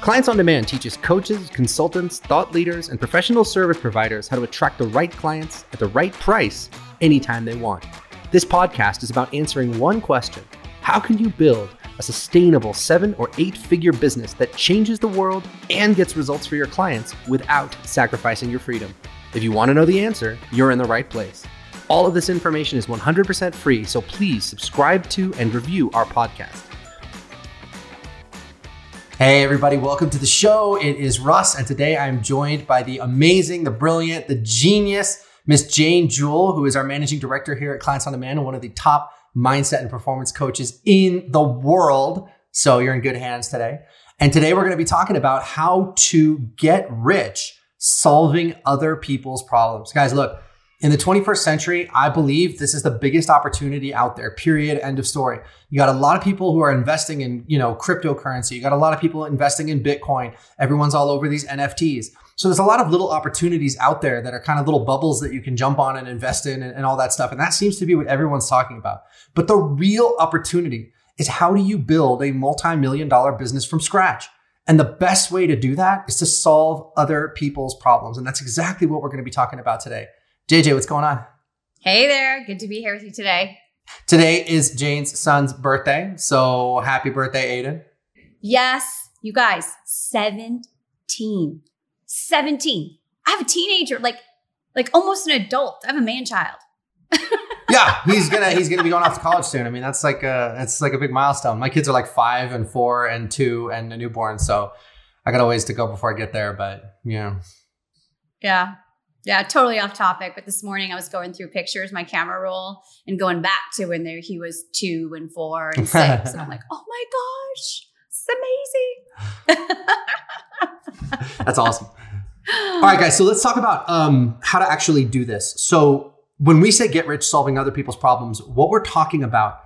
Clients on Demand teaches coaches, consultants, thought leaders, and professional service providers how to attract the right clients at the right price anytime they want. This podcast is about answering one question How can you build a sustainable seven or eight figure business that changes the world and gets results for your clients without sacrificing your freedom? If you want to know the answer, you're in the right place. All of this information is 100% free, so please subscribe to and review our podcast. Hey, everybody, welcome to the show. It is Russ, and today I'm joined by the amazing, the brilliant, the genius, Miss Jane Jewell, who is our managing director here at Clients on Demand and one of the top mindset and performance coaches in the world. So you're in good hands today. And today we're going to be talking about how to get rich solving other people's problems. Guys, look, in the 21st century, I believe this is the biggest opportunity out there. Period. End of story. You got a lot of people who are investing in, you know, cryptocurrency. You got a lot of people investing in Bitcoin. Everyone's all over these NFTs. So there's a lot of little opportunities out there that are kind of little bubbles that you can jump on and invest in and, and all that stuff. And that seems to be what everyone's talking about. But the real opportunity is how do you build a multi-million dollar business from scratch? And the best way to do that is to solve other people's problems. And that's exactly what we're going to be talking about today. JJ, what's going on? Hey there. Good to be here with you today. Today is Jane's son's birthday. So happy birthday, Aiden. Yes, you guys, 17. 17. I have a teenager, like like almost an adult. I have a man child. yeah, he's gonna he's gonna be going off to college soon. I mean, that's like a it's like a big milestone. My kids are like five and four and two and a newborn, so I got a ways to go before I get there. But yeah, yeah, yeah, totally off topic. But this morning I was going through pictures, my camera roll, and going back to when there he was two and four and six. and I'm like, oh my gosh, it's amazing. That's awesome. All right, guys. So let's talk about um, how to actually do this. So when we say get rich solving other people's problems, what we're talking about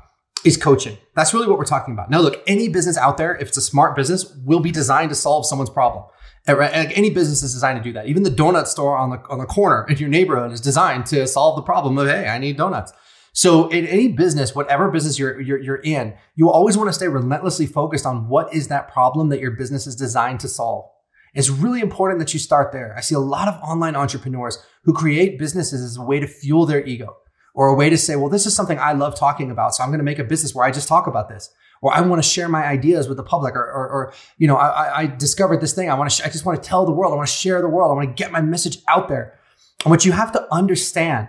is coaching. That's really what we're talking about. Now, look, any business out there, if it's a smart business, will be designed to solve someone's problem. Uh, any business is designed to do that. Even the donut store on the on the corner in your neighborhood is designed to solve the problem of hey, I need donuts. So in any business, whatever business you're, you're, you're in, you always want to stay relentlessly focused on what is that problem that your business is designed to solve. It's really important that you start there. I see a lot of online entrepreneurs who create businesses as a way to fuel their ego or a way to say, well, this is something I love talking about. So I'm going to make a business where I just talk about this or I want to share my ideas with the public, or, or, or you know, I, I, discovered this thing. I want to, sh- I just want to tell the world. I want to share the world. I want to get my message out there. And what you have to understand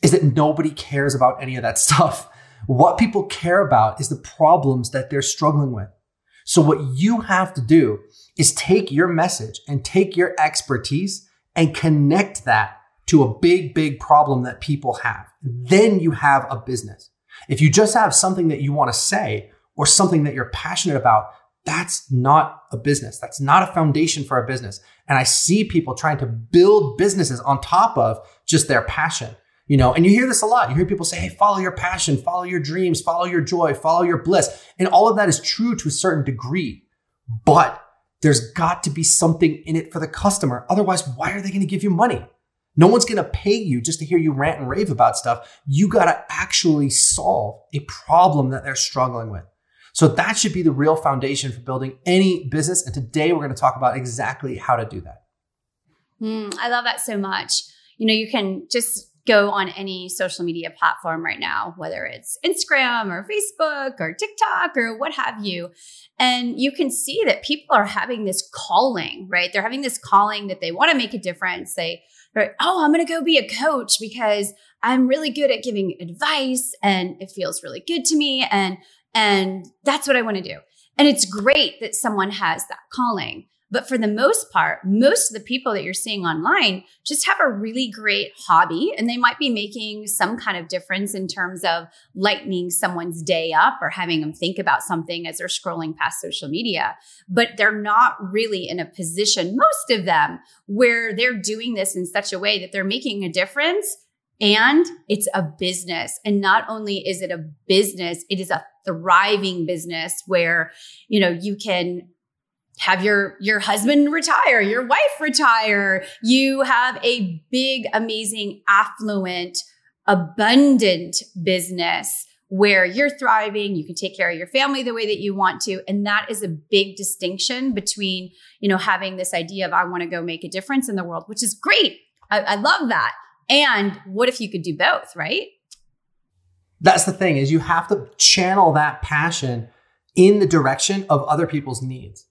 is that nobody cares about any of that stuff. What people care about is the problems that they're struggling with. So what you have to do is take your message and take your expertise and connect that to a big, big problem that people have. Then you have a business. If you just have something that you want to say, or something that you're passionate about, that's not a business. That's not a foundation for a business. And I see people trying to build businesses on top of just their passion. You know, and you hear this a lot. You hear people say, hey, follow your passion, follow your dreams, follow your joy, follow your bliss. And all of that is true to a certain degree. But there's got to be something in it for the customer. Otherwise, why are they going to give you money? No one's going to pay you just to hear you rant and rave about stuff. You got to actually solve a problem that they're struggling with. So that should be the real foundation for building any business. And today we're going to talk about exactly how to do that. Mm, I love that so much. You know, you can just go on any social media platform right now, whether it's Instagram or Facebook or TikTok or what have you. And you can see that people are having this calling, right? They're having this calling that they want to make a difference. They, are oh, I'm going to go be a coach because I'm really good at giving advice and it feels really good to me. And and that's what I want to do. And it's great that someone has that calling. But for the most part, most of the people that you're seeing online just have a really great hobby and they might be making some kind of difference in terms of lightening someone's day up or having them think about something as they're scrolling past social media. But they're not really in a position, most of them, where they're doing this in such a way that they're making a difference and it's a business. And not only is it a business, it is a thriving business where, you know, you can have your your husband retire, your wife retire. You have a big amazing affluent abundant business where you're thriving, you can take care of your family the way that you want to. And that is a big distinction between, you know, having this idea of I want to go make a difference in the world, which is great. I, I love that. And what if you could do both, right? That's the thing is you have to channel that passion in the direction of other people's needs.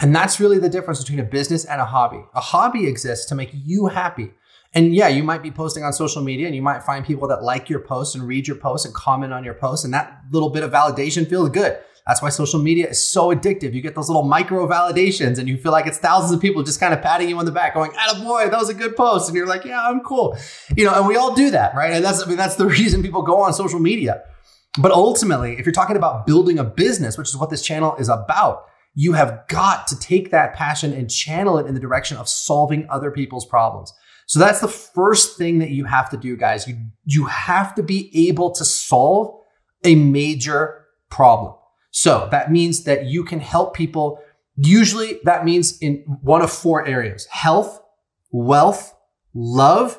And that's really the difference between a business and a hobby. A hobby exists to make you happy. And yeah, you might be posting on social media and you might find people that like your posts and read your posts and comment on your posts. And that little bit of validation feels good. That's why social media is so addictive. You get those little micro validations and you feel like it's thousands of people just kind of patting you on the back going, boy, that was a good post. And you're like, yeah, I'm cool. You know, and we all do that, right? And that's, I mean, that's the reason people go on social media. But ultimately, if you're talking about building a business, which is what this channel is about, you have got to take that passion and channel it in the direction of solving other people's problems. So that's the first thing that you have to do, guys. You, you have to be able to solve a major problem. So that means that you can help people. Usually that means in one of four areas, health, wealth, love,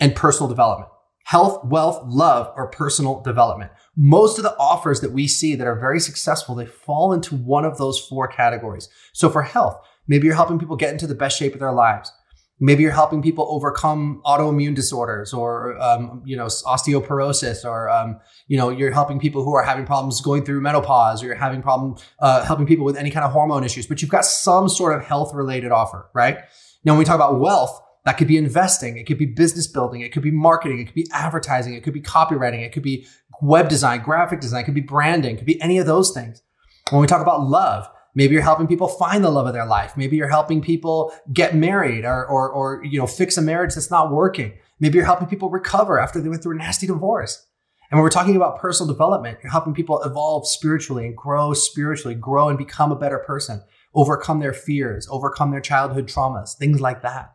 and personal development. Health, wealth, love, or personal development. Most of the offers that we see that are very successful, they fall into one of those four categories. So for health, maybe you're helping people get into the best shape of their lives. Maybe you're helping people overcome autoimmune disorders or, um, you know, osteoporosis or, um, you know, you're helping people who are having problems going through menopause or you're having problem, uh, helping people with any kind of hormone issues, but you've got some sort of health related offer, right? Now, when we talk about wealth, that could be investing. It could be business building. It could be marketing. It could be advertising. It could be copywriting. It could be web design, graphic design. It could be branding. It could be any of those things. When we talk about love, maybe you're helping people find the love of their life. Maybe you're helping people get married or, or, or, you know, fix a marriage that's not working. Maybe you're helping people recover after they went through a nasty divorce. And when we're talking about personal development, you're helping people evolve spiritually and grow spiritually, grow and become a better person, overcome their fears, overcome their childhood traumas, things like that.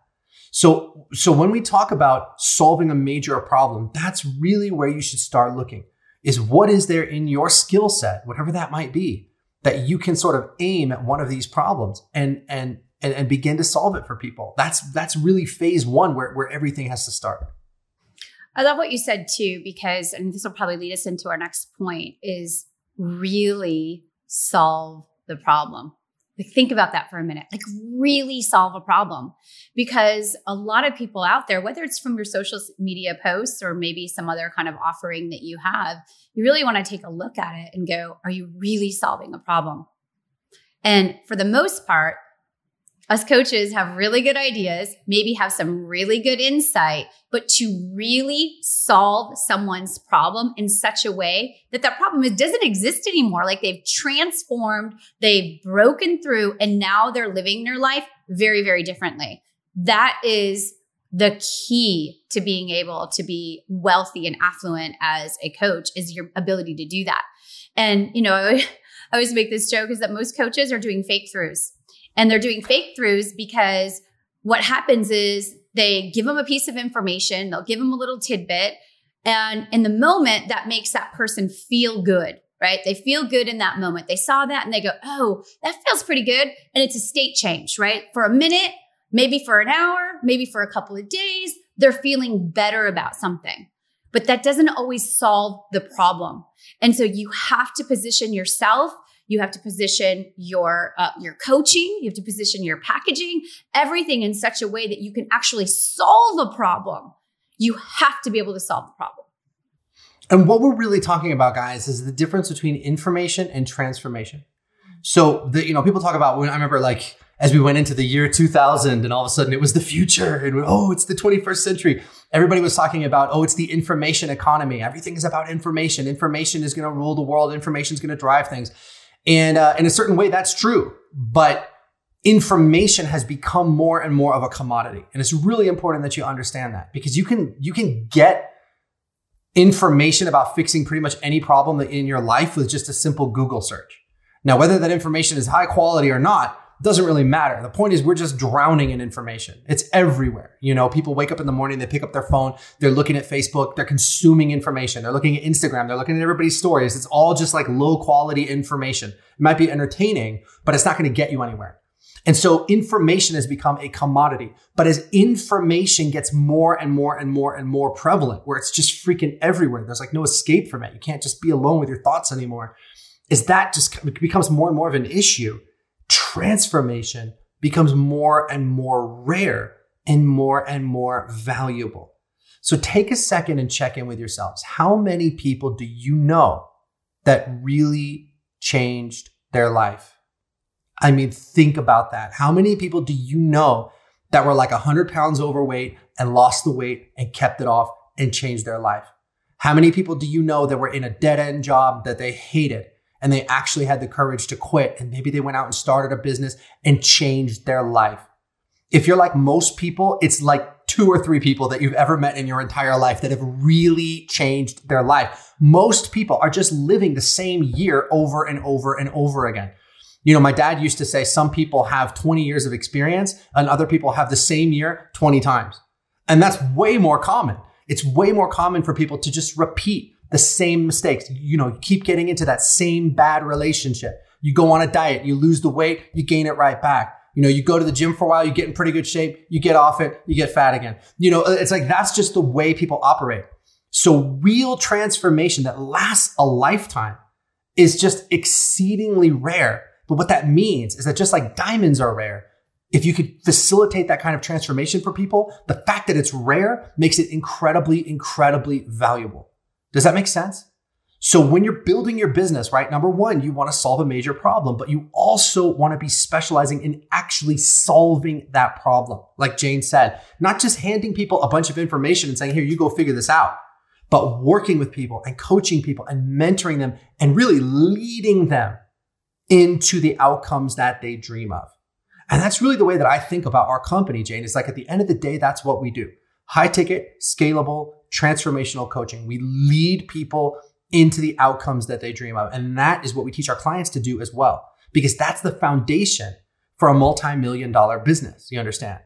So, so when we talk about solving a major problem, that's really where you should start looking is what is there in your skill set, whatever that might be, that you can sort of aim at one of these problems and, and, and, and begin to solve it for people. That's, that's really phase one where, where everything has to start. I love what you said too, because, and this will probably lead us into our next point is really solve the problem. Like, think about that for a minute. Like, really solve a problem. Because a lot of people out there, whether it's from your social media posts or maybe some other kind of offering that you have, you really want to take a look at it and go, are you really solving a problem? And for the most part, us coaches have really good ideas, maybe have some really good insight, but to really solve someone's problem in such a way that that problem doesn't exist anymore. Like they've transformed, they've broken through, and now they're living their life very, very differently. That is the key to being able to be wealthy and affluent as a coach is your ability to do that. And, you know, I always make this joke is that most coaches are doing fake throughs and they're doing fake throughs because what happens is they give them a piece of information, they'll give them a little tidbit. And in the moment, that makes that person feel good, right? They feel good in that moment. They saw that and they go, oh, that feels pretty good. And it's a state change, right? For a minute, maybe for an hour, maybe for a couple of days, they're feeling better about something. But that doesn't always solve the problem. And so you have to position yourself you have to position your uh, your coaching. You have to position your packaging, everything in such a way that you can actually solve a problem. You have to be able to solve the problem. And what we're really talking about, guys, is the difference between information and transformation. So the you know people talk about when I remember like as we went into the year 2000 and all of a sudden it was the future and oh it's the 21st century everybody was talking about oh it's the information economy everything is about information information is going to rule the world information is going to drive things and uh, in a certain way, that's true. But information has become more and more of a commodity. And it's really important that you understand that because you can, you can get information about fixing pretty much any problem in your life with just a simple Google search. Now, whether that information is high quality or not, doesn't really matter. The point is we're just drowning in information. It's everywhere. You know, people wake up in the morning, they pick up their phone, they're looking at Facebook, they're consuming information. They're looking at Instagram, they're looking at everybody's stories. It's all just like low quality information. It might be entertaining, but it's not going to get you anywhere. And so information has become a commodity. But as information gets more and more and more and more prevalent, where it's just freaking everywhere, there's like no escape from it. You can't just be alone with your thoughts anymore. Is that just becomes more and more of an issue? Transformation becomes more and more rare and more and more valuable. So take a second and check in with yourselves. How many people do you know that really changed their life? I mean, think about that. How many people do you know that were like 100 pounds overweight and lost the weight and kept it off and changed their life? How many people do you know that were in a dead end job that they hated and they actually had the courage to quit and maybe they went out and started a business and changed their life? If you're like most people, it's like two or three people that you've ever met in your entire life that have really changed their life. Most people are just living the same year over and over and over again. You know, my dad used to say some people have 20 years of experience and other people have the same year 20 times. And that's way more common. It's way more common for people to just repeat the same mistakes. You know, you keep getting into that same bad relationship. You go on a diet, you lose the weight, you gain it right back. You know, you go to the gym for a while, you get in pretty good shape, you get off it, you get fat again. You know, it's like that's just the way people operate. So real transformation that lasts a lifetime is just exceedingly rare. But what that means is that just like diamonds are rare, if you could facilitate that kind of transformation for people, the fact that it's rare makes it incredibly, incredibly valuable. Does that make sense? So when you're building your business, right? Number one, you want to solve a major problem, but you also want to be specializing in actually solving that problem. Like Jane said, not just handing people a bunch of information and saying, here, you go figure this out, but working with people and coaching people and mentoring them and really leading them into the outcomes that they dream of. And that's really the way that I think about our company, Jane. It's like at the end of the day, that's what we do. High ticket, scalable, transformational coaching. We lead people into the outcomes that they dream of. And that is what we teach our clients to do as well, because that's the foundation for a multi-million dollar business. You understand?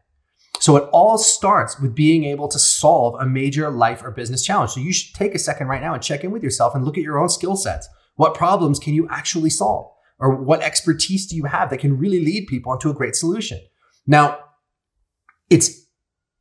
So it all starts with being able to solve a major life or business challenge. So you should take a second right now and check in with yourself and look at your own skill sets. What problems can you actually solve? Or what expertise do you have that can really lead people into a great solution? Now, it's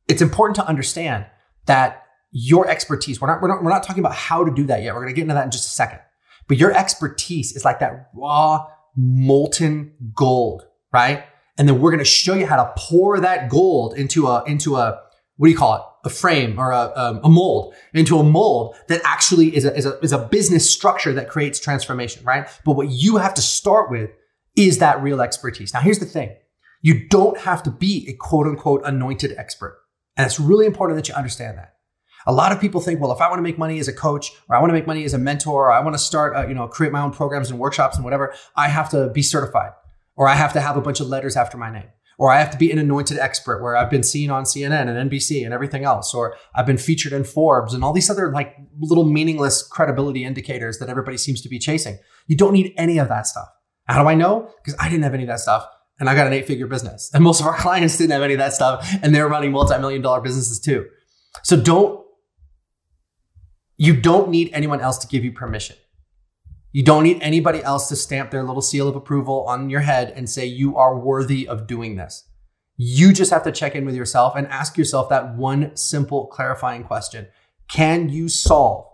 it's important to understand that your expertise. We're not, we're not, we're not talking about how to do that yet. We're going to get into that in just a second. But your expertise is like that raw molten gold, right? And then we're going to show you how to pour that gold into a, into a, what do you call it? A frame or a, um, a mold into a mold that actually is a, is a, is a business structure that creates transformation, right? But what you have to start with is that real expertise. Now, here's the thing. You don't have to be a quote unquote anointed expert. And it's really important that you understand that. A lot of people think, well, if I want to make money as a coach, or I want to make money as a mentor, or I want to start, uh, you know, create my own programs and workshops and whatever, I have to be certified, or I have to have a bunch of letters after my name, or I have to be an anointed expert where I've been seen on CNN and NBC and everything else, or I've been featured in Forbes and all these other like little meaningless credibility indicators that everybody seems to be chasing. You don't need any of that stuff. How do I know? Because I didn't have any of that stuff and I got an eight figure business. And most of our clients didn't have any of that stuff and they're running multi million dollar businesses too. So don't you don't need anyone else to give you permission. You don't need anybody else to stamp their little seal of approval on your head and say you are worthy of doing this. You just have to check in with yourself and ask yourself that one simple clarifying question. Can you solve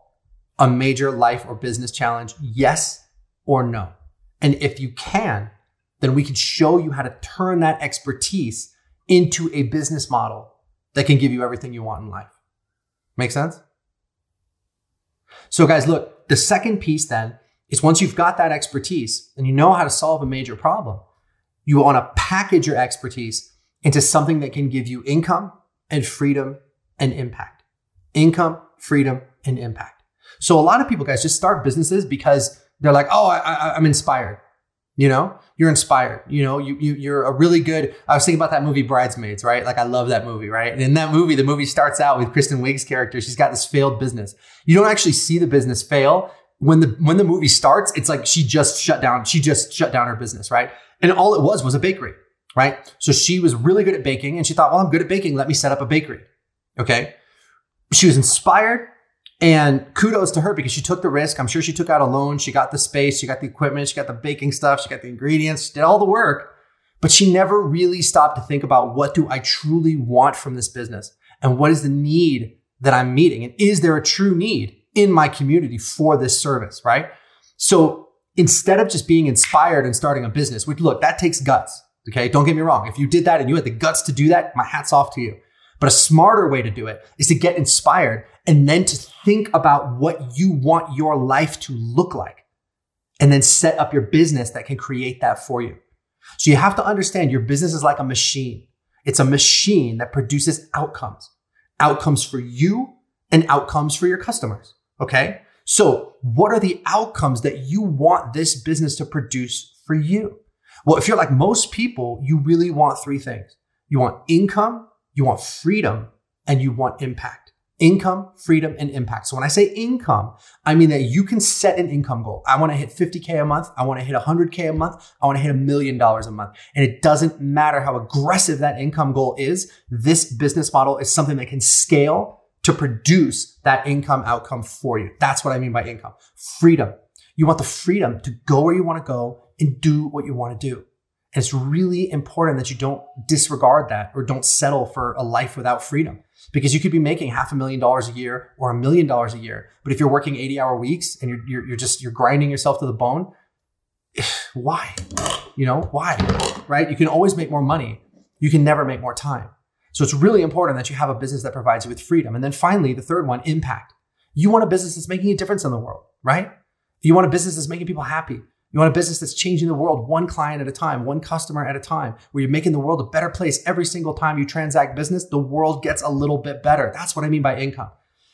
a major life or business challenge? Yes or no? And if you can, then we can show you how to turn that expertise into a business model that can give you everything you want in life. Make sense? So guys, look, the second piece then is once you've got that expertise and you know how to solve a major problem, you want to package your expertise into something that can give you income and freedom and impact. Income, freedom, and impact. So a lot of people, guys, just start businesses because they're like, oh, I, I, I'm inspired. You know, you're inspired. You know, you, you you're a really good. I was thinking about that movie Bridesmaids, right? Like I love that movie, right? And in that movie, the movie starts out with Kristen Wiig's character. She's got this failed business. You don't actually see the business fail when the when the movie starts. It's like she just shut down. She just shut down her business, right? And all it was was a bakery, right? So she was really good at baking, and she thought, well, I'm good at baking. Let me set up a bakery. Okay. She was inspired and kudos to her because she took the risk. I'm sure she took out a loan. She got the space, she got the equipment, she got the baking stuff, she got the ingredients, she did all the work. But she never really stopped to think about what do I truly want from this business? And what is the need that I'm meeting? And is there a true need in my community for this service, right? So instead of just being inspired and starting a business, which look, that takes guts. Okay. Don't get me wrong. If you did that and you had the guts to do that, my hat's off to you. But a smarter way to do it is to get inspired and then to think about what you want your life to look like and then set up your business that can create that for you. So you have to understand your business is like a machine. It's a machine that produces outcomes, outcomes for you and outcomes for your customers. Okay. So what are the outcomes that you want this business to produce for you? Well, if you're like most people, you really want three things. You want income, you want freedom, and you want impact income, freedom, and impact. So when I say income, I mean that you can set an income goal. I want to hit 50K a month. I want to hit 100K a month. I want to hit a million dollars a month. And it doesn't matter how aggressive that income goal is. This business model is something that can scale to produce that income outcome for you. That's what I mean by income. Freedom. You want the freedom to go where you want to go and do what you want to do. And it's really important that you don't disregard that or don't settle for a life without freedom because you could be making half a million dollars a year or a million dollars a year. But if you're working 80 hour weeks and you're, you're, you're just, you're grinding yourself to the bone, why? You know, why? Right? You can always make more money. You can never make more time. So it's really important that you have a business that provides you with freedom. And then finally, the third one, impact. You want a business that's making a difference in the world, right? You want a business that's making people happy. You want a business that's changing the world one client at a time, one customer at a time, where you're making the world a better place every single time you transact business. The world gets a little bit better. That's what I mean by income.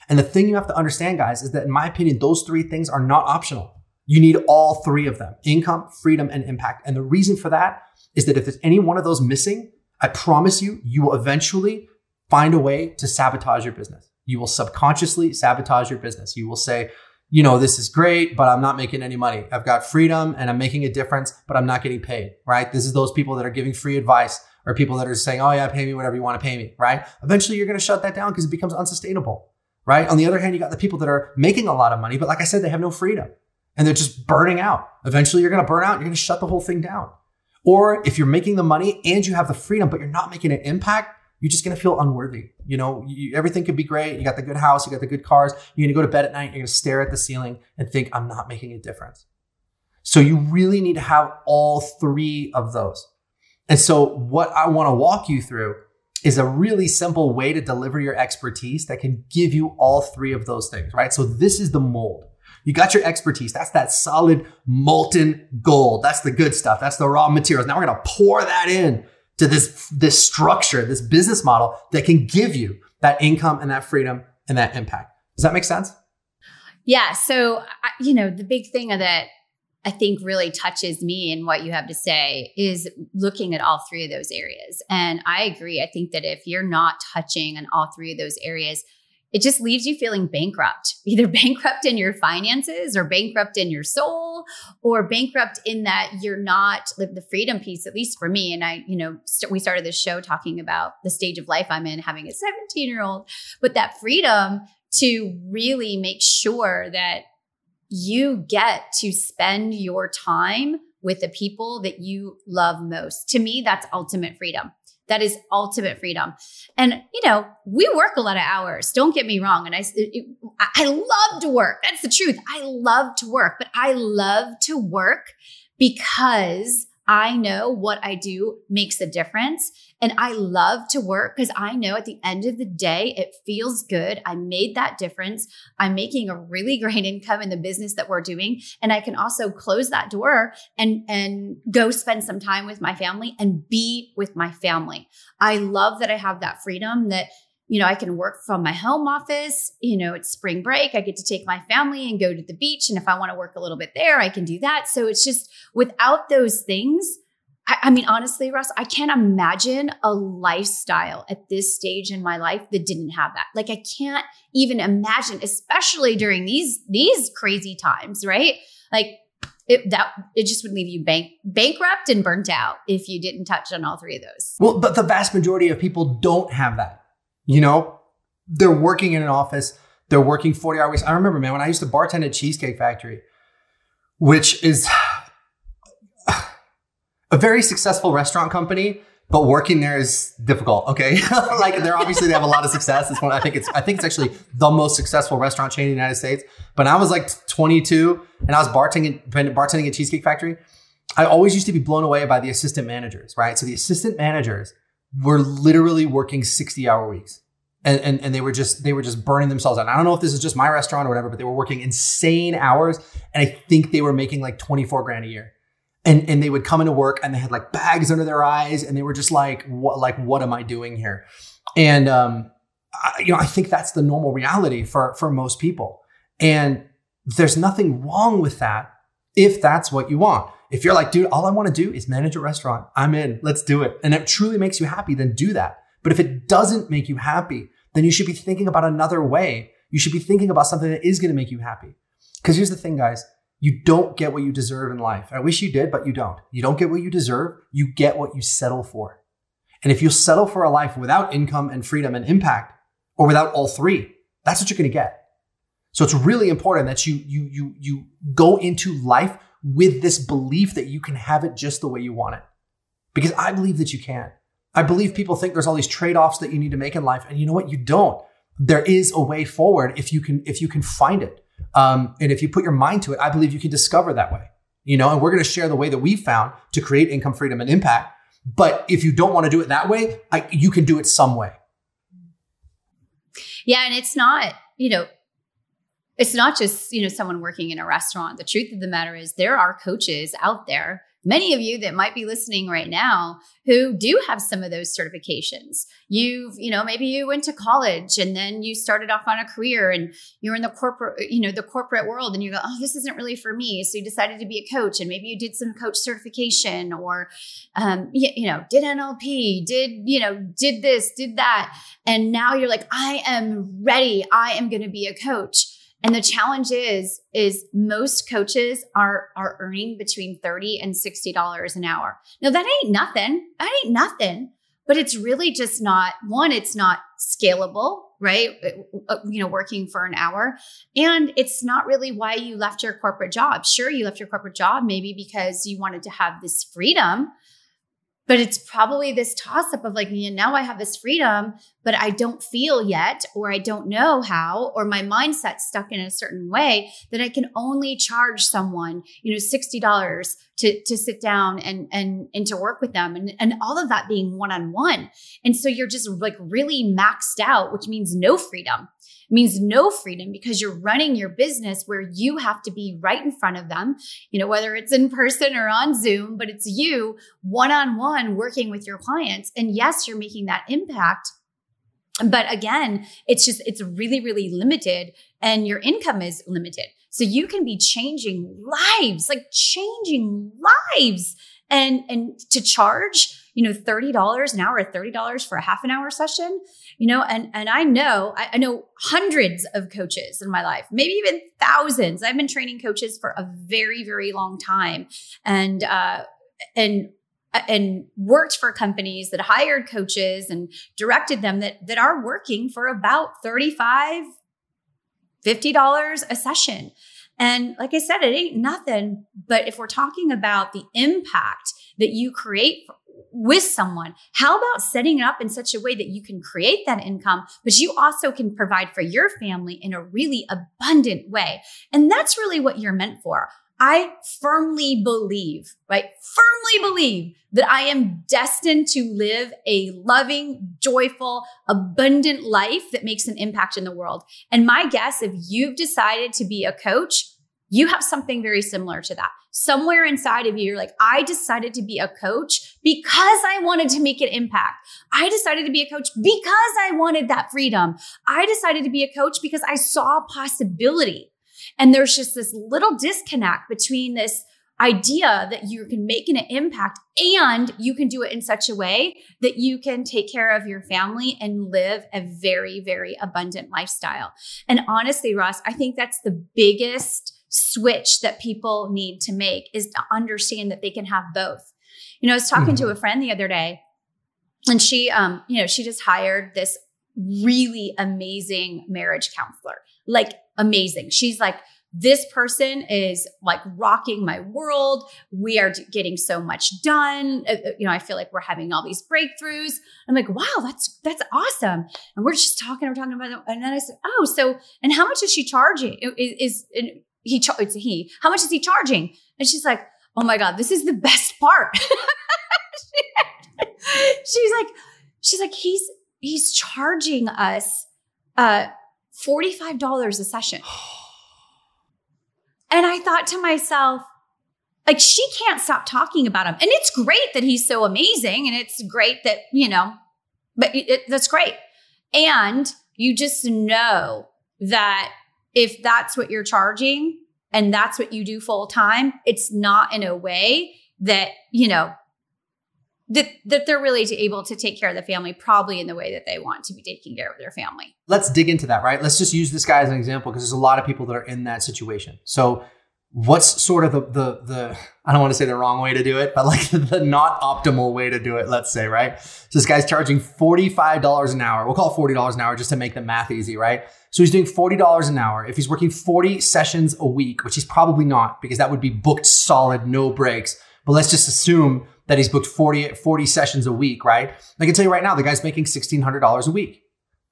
And the thing you have to understand, guys, is that in my opinion, those three things are not optional. You need all three of them income, freedom, and impact. And the reason for that is that if there's any one of those missing, I promise you, you will eventually find a way to sabotage your business. You will subconsciously sabotage your business. You will say, you know, this is great, but I'm not making any money. I've got freedom and I'm making a difference, but I'm not getting paid, right? This is those people that are giving free advice or people that are saying, oh, yeah, pay me whatever you want to pay me, right? Eventually, you're going to shut that down because it becomes unsustainable, right? On the other hand, you got the people that are making a lot of money, but like I said, they have no freedom and they're just burning out. Eventually, you're going to burn out. You're going to shut the whole thing down. Or if you're making the money and you have the freedom, but you're not making an impact, you're just to feel unworthy. You know, you, everything could be great. You got the good house, you got the good cars. You're to go to bed at night, you're to stare at the ceiling and think, I'm not making a difference. So you really need to have all three of those. And so what I want to walk you through is a really simple way to deliver your expertise that can give you all three of those things, right? So this is the mold. You got your expertise. That's that solid molten gold. That's the good stuff. That's the raw materials. Now we're going to pour that in to this, this structure, this business model that can give you that income and that freedom and that impact. Does that make sense? Yeah. So, you know, the big thing that I think really touches me in what you have to say is looking at all three of those areas. And I agree. I think that if you're not touching on all three of those areas, it just leaves you feeling bankrupt, either bankrupt in your finances or bankrupt in your soul or bankrupt in that you're not the freedom piece, at least for me. And I, you know, st- we started this show talking about the stage of life I'm in, having a 17 year old, but that freedom to really make sure that you get to spend your time with the people that you love most. To me, that's ultimate freedom. That is ultimate freedom. And, you know, we work a lot of hours. Don't get me wrong. And I, I love to work. That's the truth. I love to work, but I love to work because I know what I do makes a difference. And I love to work because I know at the end of the day, it feels good. I made that difference. I'm making a really great income in the business that we're doing. And I can also close that door and, and go spend some time with my family and be with my family. I love that I have that freedom that you know, I can work from my home office. You know, it's spring break. I get to take my family and go to the beach. And if I want to work a little bit there, I can do that. So it's just without those things, I, I, mean, honestly, Russ, I can't imagine a lifestyle at this stage in my life that didn't have that. Like I can't even imagine, especially during these these crazy times, right? Like it, that it just would leave you bank bankrupt and burnt out if you didn't touch on all three of those. Well, but the vast majority of people don't have that. You know, they're working in an office, they're working 40 hour weeks. I remember, man, when I used to bartend at Cheesecake Factory, which is a very successful restaurant company, but working there is difficult. Okay, like they're obviously they have a lot of success. It's one I think it's I think it's actually the most successful restaurant chain in the United States. But I was like 22 and I was bartending bartending at Cheesecake Factory. I always used to be blown away by the assistant managers, right? So the assistant managers were literally working 60 hour weeks. And, and, and they were just they were just burning themselves out. I don't know if this is just my restaurant or whatever, but they were working insane hours, and I think they were making like twenty four grand a year and and they would come into work and they had like bags under their eyes and they were just like what like what am i doing here? And um I, you know i think that's the normal reality for for most people. And there's nothing wrong with that if that's what you want. If you're like dude all i want to do is manage a restaurant. I'm in. Let's do it. And it truly makes you happy then do that. But if it doesn't make you happy then you should be thinking about another way. You should be thinking about something that is going to make you happy. Because here's the thing guys you don't get what you deserve in life. I wish you did, but you don't. You don't get what you deserve. You get what you settle for. And if you settle for a life without income and freedom and impact, or without all three, that's what you're going to get. So it's really important that you you you you go into life with this belief that you can have it just the way you want it. Because I believe that you can. I believe people think there's all these trade-offs that you need to make in life and you know what you don't. There is a way forward if you can if you can find it. Um, and if you put your mind to it, I believe you can discover that way. You know, and we're going to share the way that we found to create income freedom and impact. But if you don't want to do it that way, I, you can do it some way. Yeah, and it's not, you know, it's not just, you know, someone working in a restaurant. The truth of the matter is there are coaches out there many of you that might be listening right now who do have some of those certifications. You've, you know, maybe you went to college and then you started off on a career and you're in the corporate, you know, the corporate world and you go, oh, this isn't really for me. So you decided to be a coach and maybe you did some coach certification or, um, you, you know, did NLP, did, you know, did this, did that. And now you're like, I am ready. I am going to be a coach and the challenge is, is most coaches are, are earning between 30 and $60 an hour. Now that ain't nothing. That ain't nothing, but it's really just not one, it's not scalable, right? Uh, uh, you know, working for an hour. And it's not really why you left your corporate job. Sure, you left your corporate job maybe because you wanted to have this freedom but it's probably this toss up of like, know, now I have this freedom, but I don't feel yet, or I don't know how, or my mindset's stuck in a certain way that I can only charge someone, you know, $60 to, to sit down and, and, and to work with them and, and all of that being one on one. And so you're just like really maxed out, which means no freedom means no freedom because you're running your business where you have to be right in front of them, you know, whether it's in person or on Zoom, but it's you one on one working with your clients. And yes, you're making that impact. But again, it's just, it's really, really limited and your income is limited. So you can be changing lives, like changing lives and, and to charge you know, $30 an hour or $30 for a half an hour session, you know, and, and I know, I, I know hundreds of coaches in my life, maybe even thousands. I've been training coaches for a very, very long time. And, uh, and and worked for companies that hired coaches and directed them that that are working for about 35 $50 a session. And like I said, it ain't nothing. But if we're talking about the impact that you create with someone. How about setting it up in such a way that you can create that income, but you also can provide for your family in a really abundant way? And that's really what you're meant for. I firmly believe, right? Firmly believe that I am destined to live a loving, joyful, abundant life that makes an impact in the world. And my guess, if you've decided to be a coach, you have something very similar to that. Somewhere inside of you, you're like, I decided to be a coach because I wanted to make an impact. I decided to be a coach because I wanted that freedom. I decided to be a coach because I saw possibility. And there's just this little disconnect between this idea that you can make an impact and you can do it in such a way that you can take care of your family and live a very, very abundant lifestyle. And honestly, Russ, I think that's the biggest switch that people need to make is to understand that they can have both. You know, I was talking mm-hmm. to a friend the other day and she um, you know, she just hired this really amazing marriage counselor. Like amazing. She's like this person is like rocking my world. We are getting so much done. Uh, uh, you know, I feel like we're having all these breakthroughs. I'm like, wow, that's that's awesome. And we're just talking, we're talking about it. And then I said, oh, so and how much is she charging? Is, is he? It's he. How much is he charging? And she's like, oh my god, this is the best part. she's like, she's like, he's he's charging us uh $45 a session. And I thought to myself, like, she can't stop talking about him. And it's great that he's so amazing. And it's great that, you know, but it, it, that's great. And you just know that if that's what you're charging and that's what you do full time, it's not in a way that, you know, that, that they're really able to take care of the family probably in the way that they want to be taking care of their family. Let's dig into that, right? Let's just use this guy as an example because there's a lot of people that are in that situation. So what's sort of the the the I don't want to say the wrong way to do it, but like the not optimal way to do it, let's say, right? So this guy's charging $45 an hour. We'll call it $40 an hour just to make the math easy, right? So he's doing $40 an hour. If he's working 40 sessions a week, which he's probably not because that would be booked solid, no breaks. But let's just assume that he's booked 40, 40 sessions a week, right? I can tell you right now, the guy's making $1,600 a week,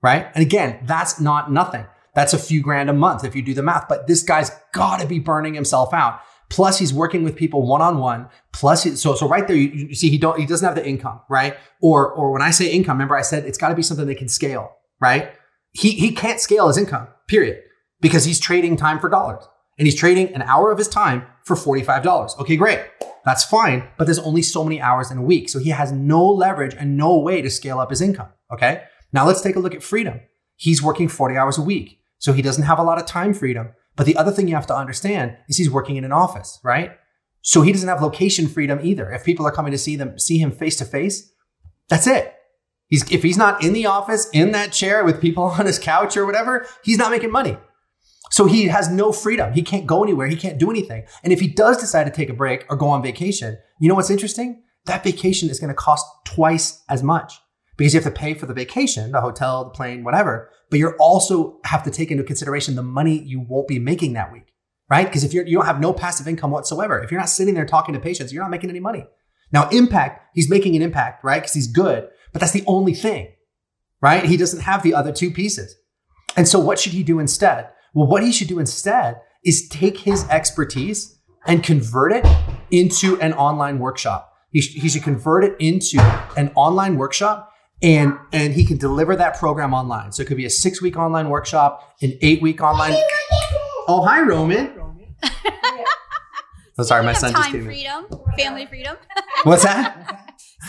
right? And again, that's not nothing. That's a few grand a month if you do the math, but this guy's got to be burning himself out. Plus, he's working with people one on one. Plus, he, so so right there, you, you, see he don't he doesn't have the income, right? Or or when I say income, remember I said it's got to be something that can scale, right? He he can't scale his income, period, because he's trading time for dollars, and he's trading an hour of his time for forty five dollars. Okay, great. That's fine, but there's only so many hours in a week. So he has no leverage and no way to scale up his income. Okay. Now let's take a look at freedom. He's working 40 hours a week. So he doesn't have a lot of time freedom. But the other thing you have to understand is he's working in an office, right? So he doesn't have location freedom either. If people are coming to see them, see him face to face, that's it. He's, if he's not in the office, in that chair with people on his couch or whatever, he's not making money. So he has no freedom. He can't go anywhere. He can't do anything. And if he does decide to take a break or go on vacation, you know what's interesting? That vacation is going to cost twice as much because you have to pay for the vacation, the hotel, the plane, whatever. But you also have to take into consideration the money you won't be making that week, right? Because if you're, you don't have no passive income whatsoever, if you're not sitting there talking to patients, you're not making any money. Now, impact, he's making an impact, right? Because he's good, but that's the only thing, right? He doesn't have the other two pieces. And so what should he do instead? Well, what he should do instead is take his expertise and convert it into an online workshop. He, sh- he should convert it into an online workshop and and he can deliver that program online. So it could be a six week online workshop, an eight week online. Oh, hi, Roman. I'm oh, sorry, my son just came freedom, family freedom. What's that?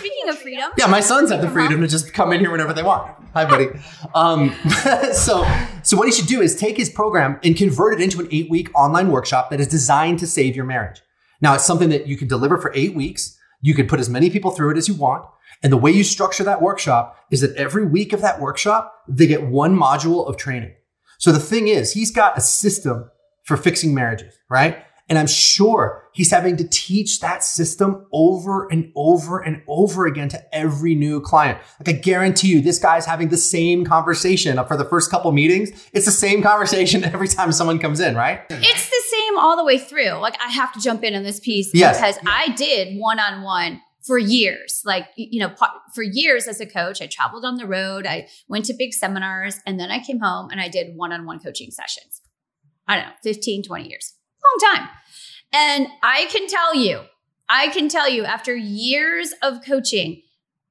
Speaking of freedom. Yeah, my sons have the freedom to just come in here whenever they want. Hi, buddy. Um, so, so what he should do is take his program and convert it into an eight week online workshop that is designed to save your marriage. Now, it's something that you can deliver for eight weeks. You can put as many people through it as you want. And the way you structure that workshop is that every week of that workshop, they get one module of training. So the thing is, he's got a system for fixing marriages, right? And I'm sure he's having to teach that system over and over and over again to every new client. Like I guarantee you, this guy's having the same conversation for the first couple meetings. It's the same conversation every time someone comes in, right? It's the same all the way through. Like I have to jump in on this piece yes. because I did one on one for years. Like, you know, for years as a coach, I traveled on the road, I went to big seminars, and then I came home and I did one on one coaching sessions. I don't know, 15, 20 years, long time. And I can tell you, I can tell you after years of coaching,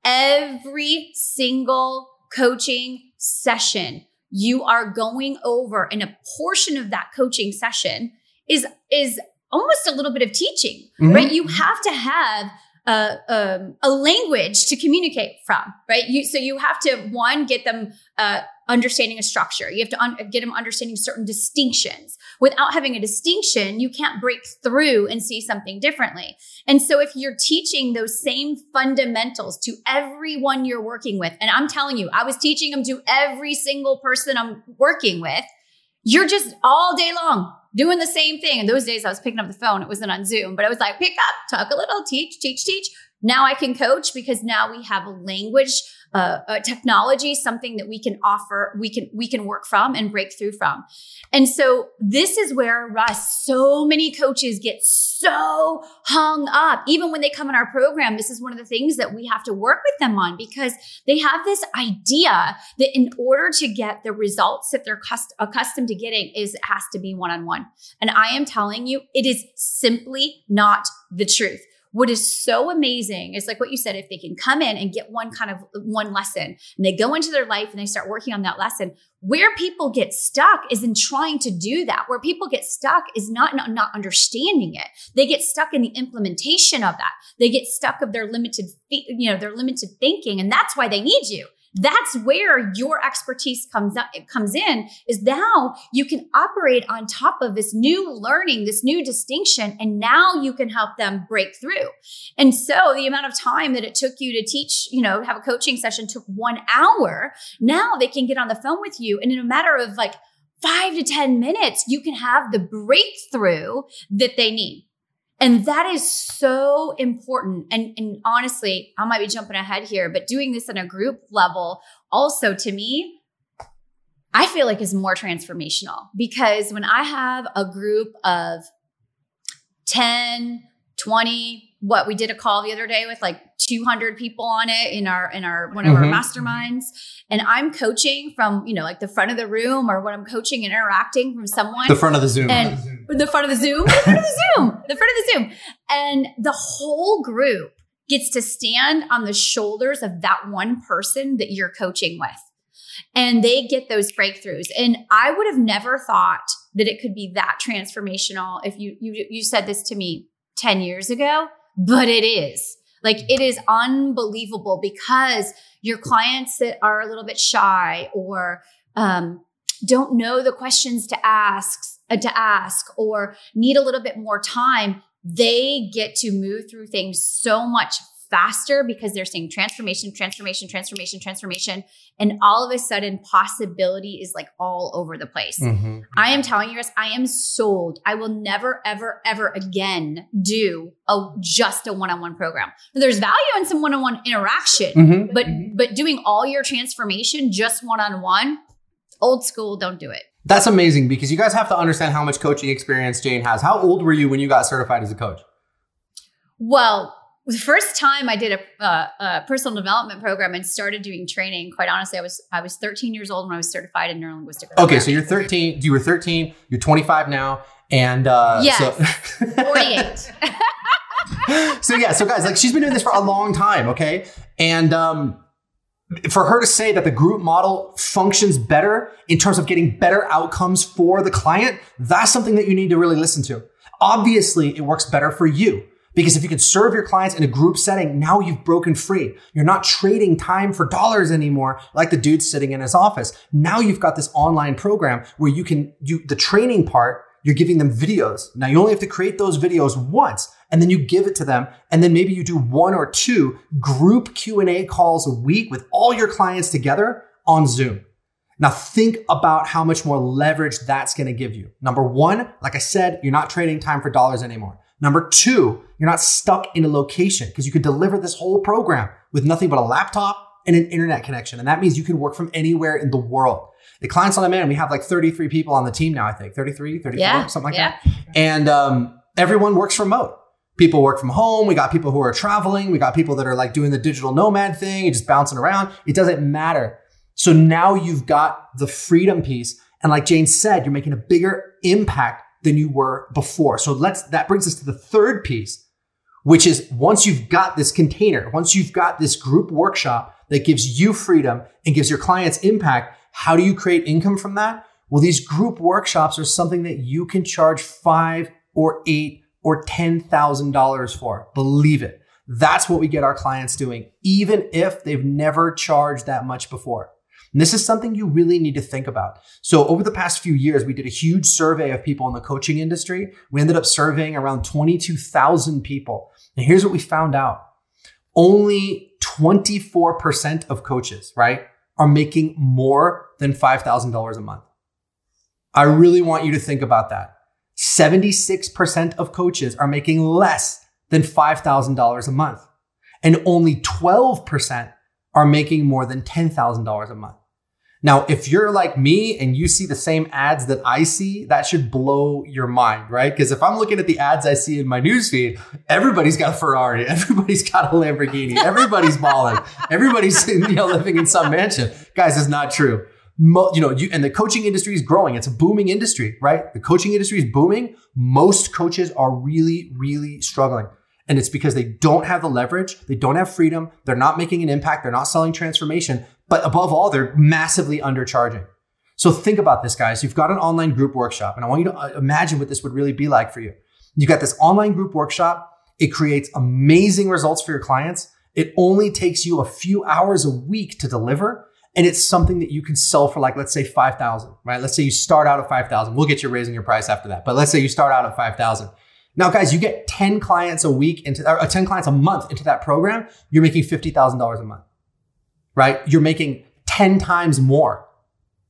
every single coaching session you are going over and a portion of that coaching session is is almost a little bit of teaching mm-hmm. right you have to have a, um, a language to communicate from, right? You, so you have to one get them uh, understanding a structure. You have to un- get them understanding certain distinctions. Without having a distinction, you can't break through and see something differently. And so if you're teaching those same fundamentals to everyone you're working with, and I'm telling you, I was teaching them to every single person I'm working with, you're just all day long doing the same thing. In those days, I was picking up the phone. It wasn't on Zoom, but I was like, pick up, talk a little, teach, teach, teach. Now I can coach because now we have a language, uh, a technology, something that we can offer, we can we can work from and break through from. And so this is where Russ, so many coaches get so hung up. Even when they come in our program, this is one of the things that we have to work with them on because they have this idea that in order to get the results that they're cust- accustomed to getting is it has to be one on one. And I am telling you, it is simply not the truth what is so amazing is like what you said if they can come in and get one kind of one lesson and they go into their life and they start working on that lesson where people get stuck is in trying to do that. Where people get stuck is not, not not understanding it. They get stuck in the implementation of that. They get stuck of their limited you know their limited thinking and that's why they need you that's where your expertise comes up, it comes in is now you can operate on top of this new learning, this new distinction, and now you can help them break through. And so the amount of time that it took you to teach, you know, have a coaching session took one hour. Now they can get on the phone with you and in a matter of like five to 10 minutes, you can have the breakthrough that they need. And that is so important. And, and honestly, I might be jumping ahead here, but doing this on a group level also to me, I feel like is more transformational because when I have a group of 10, 20, what we did a call the other day with like 200 people on it in our in our one of mm-hmm. our masterminds and i'm coaching from you know like the front of the room or when i'm coaching and interacting from someone the front of the zoom and the front of the zoom? The front of the zoom. The front of the zoom. And the whole group gets to stand on the shoulders of that one person that you're coaching with. And they get those breakthroughs. And i would have never thought that it could be that transformational if you you, you said this to me 10 years ago but it is. Like it is unbelievable because your clients that are a little bit shy or um, don't know the questions to ask to ask or need a little bit more time, they get to move through things so much faster because they're seeing transformation, transformation, transformation, transformation. And all of a sudden, possibility is like all over the place. Mm-hmm. I am telling you, guys, I am sold. I will never, ever, ever again do a just a one-on-one program. There's value in some one-on-one interaction, mm-hmm. but mm-hmm. but doing all your transformation just one-on-one, old school, don't do it. That's amazing because you guys have to understand how much coaching experience Jane has. How old were you when you got certified as a coach? Well, the first time I did a, uh, a, personal development program and started doing training, quite honestly, I was I was 13 years old when I was certified in neurolinguistic. Okay, so you're 13. You were 13. You're 25 now, and uh, yes, so 48. so yeah, so guys, like she's been doing this for a long time, okay, and um, for her to say that the group model functions better in terms of getting better outcomes for the client, that's something that you need to really listen to. Obviously, it works better for you because if you can serve your clients in a group setting, now you've broken free. You're not trading time for dollars anymore like the dude sitting in his office. Now you've got this online program where you can, you, the training part, you're giving them videos. Now you only have to create those videos once and then you give it to them. And then maybe you do one or two group Q&A calls a week with all your clients together on Zoom. Now think about how much more leverage that's going to give you. Number one, like I said, you're not trading time for dollars anymore. Number two, you're not stuck in a location because you could deliver this whole program with nothing but a laptop and an internet connection. And that means you can work from anywhere in the world. The clients on demand, we have like 33 people on the team now, I think 33, 34, yeah, something like yeah. that. And um, everyone works remote. People work from home. We got people who are traveling. We got people that are like doing the digital nomad thing and just bouncing around. It doesn't matter. So now you've got the freedom piece. And like Jane said, you're making a bigger impact than you were before. So let's, that brings us to the third piece, which is once you've got this container, once you've got this group workshop that gives you freedom and gives your clients impact, how do you create income from that? Well, these group workshops are something that you can charge five or eight or $10,000 for. Believe it. That's what we get our clients doing, even if they've never charged that much before. And this is something you really need to think about. So over the past few years, we did a huge survey of people in the coaching industry. We ended up surveying around 22,000 people. And here's what we found out. Only 24% of coaches, right, are making more than $5,000 a month. I really want you to think about that. 76% of coaches are making less than $5,000 a month. and only 12% are making more than $10,000 a month. Now, if you're like me and you see the same ads that I see, that should blow your mind, right? Because if I'm looking at the ads I see in my newsfeed, everybody's got a Ferrari, everybody's got a Lamborghini, everybody's balling, everybody's you know living in some mansion. Guys, it's not true. You know, you, and the coaching industry is growing. It's a booming industry, right? The coaching industry is booming. Most coaches are really, really struggling. And it's because they don't have the leverage, they don't have freedom, they're not making an impact, they're not selling transformation, but above all, they're massively undercharging. So think about this, guys. You've got an online group workshop, and I want you to uh, imagine what this would really be like for you. You've got this online group workshop. It creates amazing results for your clients. It only takes you a few hours a week to deliver. And it's something that you can sell for like, let's say 5,000, right? Let's say you start out at 5,000. We'll get you raising your price after that. But let's say you start out at 5,000. Now, guys, you get 10 clients a week into, or uh, 10 clients a month into that program, you're making $50,000 a month, right? You're making 10 times more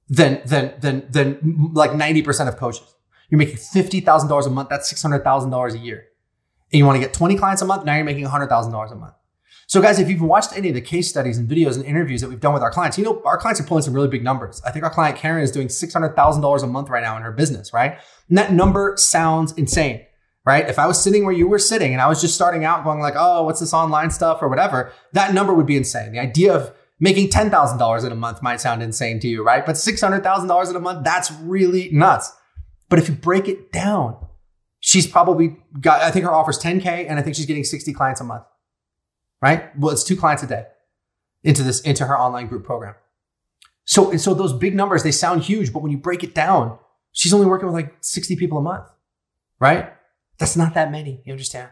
than, than, than, than like 90% of coaches. You're making $50,000 a month. That's $600,000 a year. And you want to get 20 clients a month. Now you're making $100,000 a month. So, guys, if you've watched any of the case studies and videos and interviews that we've done with our clients, you know our clients are pulling some really big numbers. I think our client Karen is doing $600,000 a month right now in her business, right? And that number sounds insane right? If I was sitting where you were sitting and I was just starting out going like, oh, what's this online stuff or whatever, that number would be insane. The idea of making $10,000 in a month might sound insane to you, right? But $600,000 in a month, that's really nuts. But if you break it down, she's probably got, I think her offer's 10K and I think she's getting 60 clients a month, right? Well, it's two clients a day into this, into her online group program. So, and so those big numbers, they sound huge, but when you break it down, she's only working with like 60 people a month, right? That's not that many. You understand?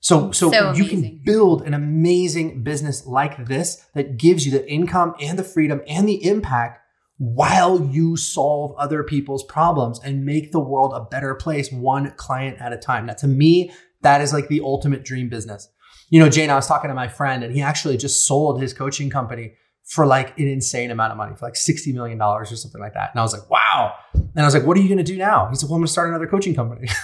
So, so, so you can build an amazing business like this that gives you the income and the freedom and the impact while you solve other people's problems and make the world a better place one client at a time. Now, to me, that is like the ultimate dream business. You know, Jane, I was talking to my friend and he actually just sold his coaching company for like an insane amount of money, for like $60 million or something like that. And I was like, wow. And I was like, what are you going to do now? He said, well, I'm going to start another coaching company.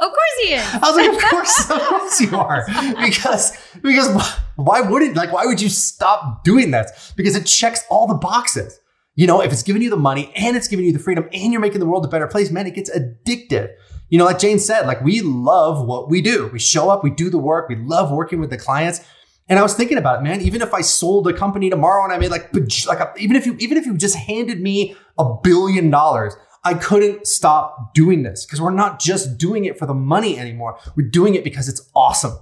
Of course he is. I was like, of course, of course you are. Because because why wouldn't like why would you stop doing this? Because it checks all the boxes. You know, if it's giving you the money and it's giving you the freedom and you're making the world a better place, man, it gets addictive. You know, like Jane said, like we love what we do. We show up, we do the work, we love working with the clients. And I was thinking about it, man. Even if I sold a company tomorrow and I made like like a, even if you even if you just handed me a billion dollars, I couldn't stop doing this because we're not just doing it for the money anymore. We're doing it because it's awesome.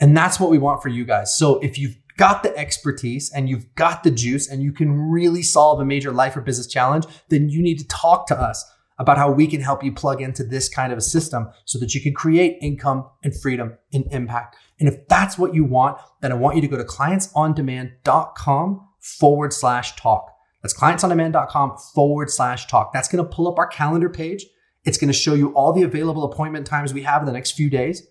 And that's what we want for you guys. So if you've got the expertise and you've got the juice and you can really solve a major life or business challenge, then you need to talk to us about how we can help you plug into this kind of a system so that you can create income and freedom and impact. And if that's what you want, then I want you to go to clientsondemand.com forward slash talk. That's clientsondemand.com forward slash talk. That's going to pull up our calendar page. It's going to show you all the available appointment times we have in the next few days.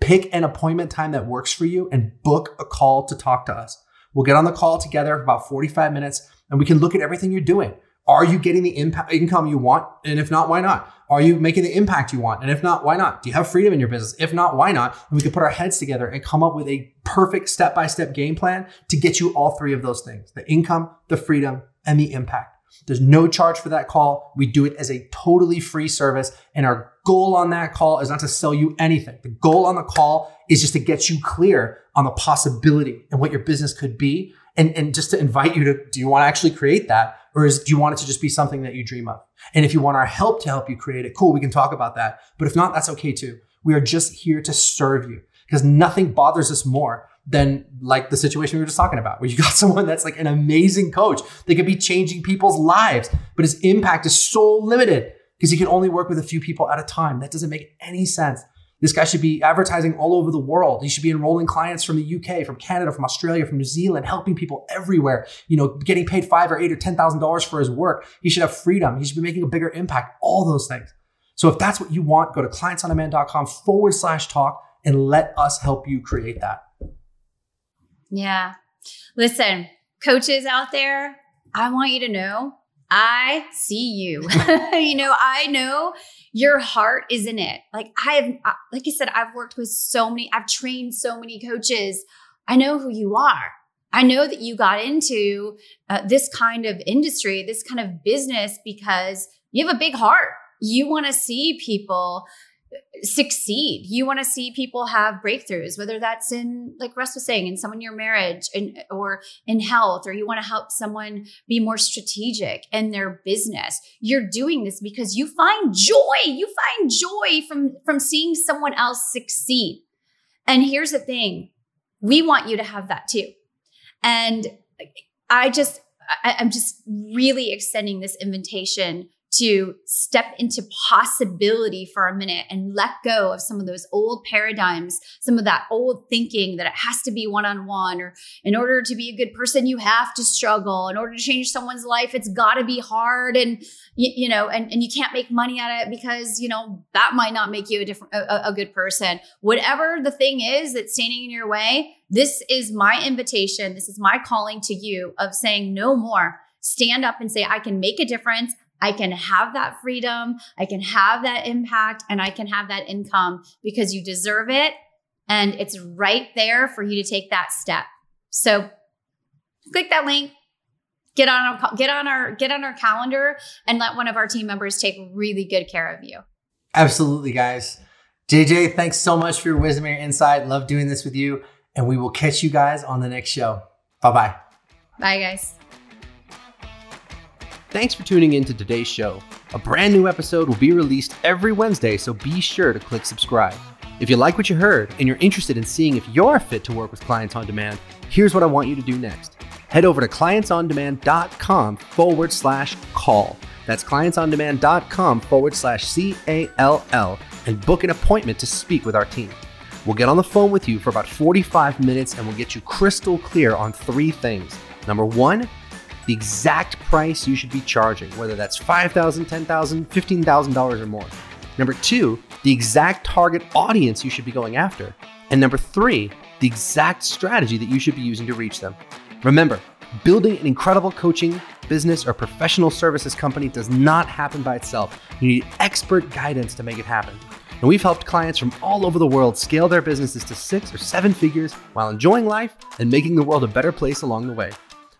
Pick an appointment time that works for you and book a call to talk to us. We'll get on the call together for about 45 minutes and we can look at everything you're doing. Are you getting the impact, income you want? And if not, why not? Are you making the impact you want? And if not, why not? Do you have freedom in your business? If not, why not? And we can put our heads together and come up with a perfect step by step game plan to get you all three of those things the income, the freedom, and the impact. There's no charge for that call. We do it as a totally free service. And our goal on that call is not to sell you anything. The goal on the call is just to get you clear on the possibility and what your business could be. And, and just to invite you to, do you want to actually create that? Or is, do you want it to just be something that you dream of? And if you want our help to help you create it, cool, we can talk about that. But if not, that's okay too. We are just here to serve you because nothing bothers us more than like the situation we were just talking about, where you got someone that's like an amazing coach. They could be changing people's lives, but his impact is so limited because he can only work with a few people at a time. That doesn't make any sense. This guy should be advertising all over the world. He should be enrolling clients from the UK, from Canada, from Australia, from New Zealand, helping people everywhere. You know, getting paid five or eight or ten thousand dollars for his work. He should have freedom. He should be making a bigger impact. All those things. So if that's what you want, go to clientsondemand.com forward slash talk and let us help you create that. Yeah. Listen, coaches out there, I want you to know I see you. you know, I know your heart is in it. Like I have, like I said, I've worked with so many, I've trained so many coaches. I know who you are. I know that you got into uh, this kind of industry, this kind of business because you have a big heart. You want to see people succeed. You want to see people have breakthroughs, whether that's in, like Russ was saying, in someone in your marriage in, or in health, or you want to help someone be more strategic in their business. You're doing this because you find joy. You find joy from, from seeing someone else succeed. And here's the thing. We want you to have that too. And I just, I'm just really extending this invitation to step into possibility for a minute and let go of some of those old paradigms, some of that old thinking that it has to be one on one, or in order to be a good person, you have to struggle. In order to change someone's life, it's got to be hard, and you, you, know, and, and you can't make money at it because you know that might not make you a different a, a good person. Whatever the thing is that's standing in your way, this is my invitation. This is my calling to you of saying no more. Stand up and say, I can make a difference. I can have that freedom, I can have that impact, and I can have that income because you deserve it. And it's right there for you to take that step. So click that link, get on our, get on our get on our calendar and let one of our team members take really good care of you. Absolutely, guys. JJ, thanks so much for your wisdom and your insight. Love doing this with you. And we will catch you guys on the next show. Bye bye. Bye, guys. Thanks for tuning in to today's show. A brand new episode will be released every Wednesday, so be sure to click subscribe. If you like what you heard and you're interested in seeing if you're fit to work with clients on demand, here's what I want you to do next. Head over to clientsondemand.com forward slash call. That's clientsondemand.com forward slash C A L L and book an appointment to speak with our team. We'll get on the phone with you for about 45 minutes and we'll get you crystal clear on three things. Number one, the exact price you should be charging, whether that's $5,000, $10,000, $15,000 or more. Number two, the exact target audience you should be going after. And number three, the exact strategy that you should be using to reach them. Remember, building an incredible coaching, business, or professional services company does not happen by itself. You need expert guidance to make it happen. And we've helped clients from all over the world scale their businesses to six or seven figures while enjoying life and making the world a better place along the way.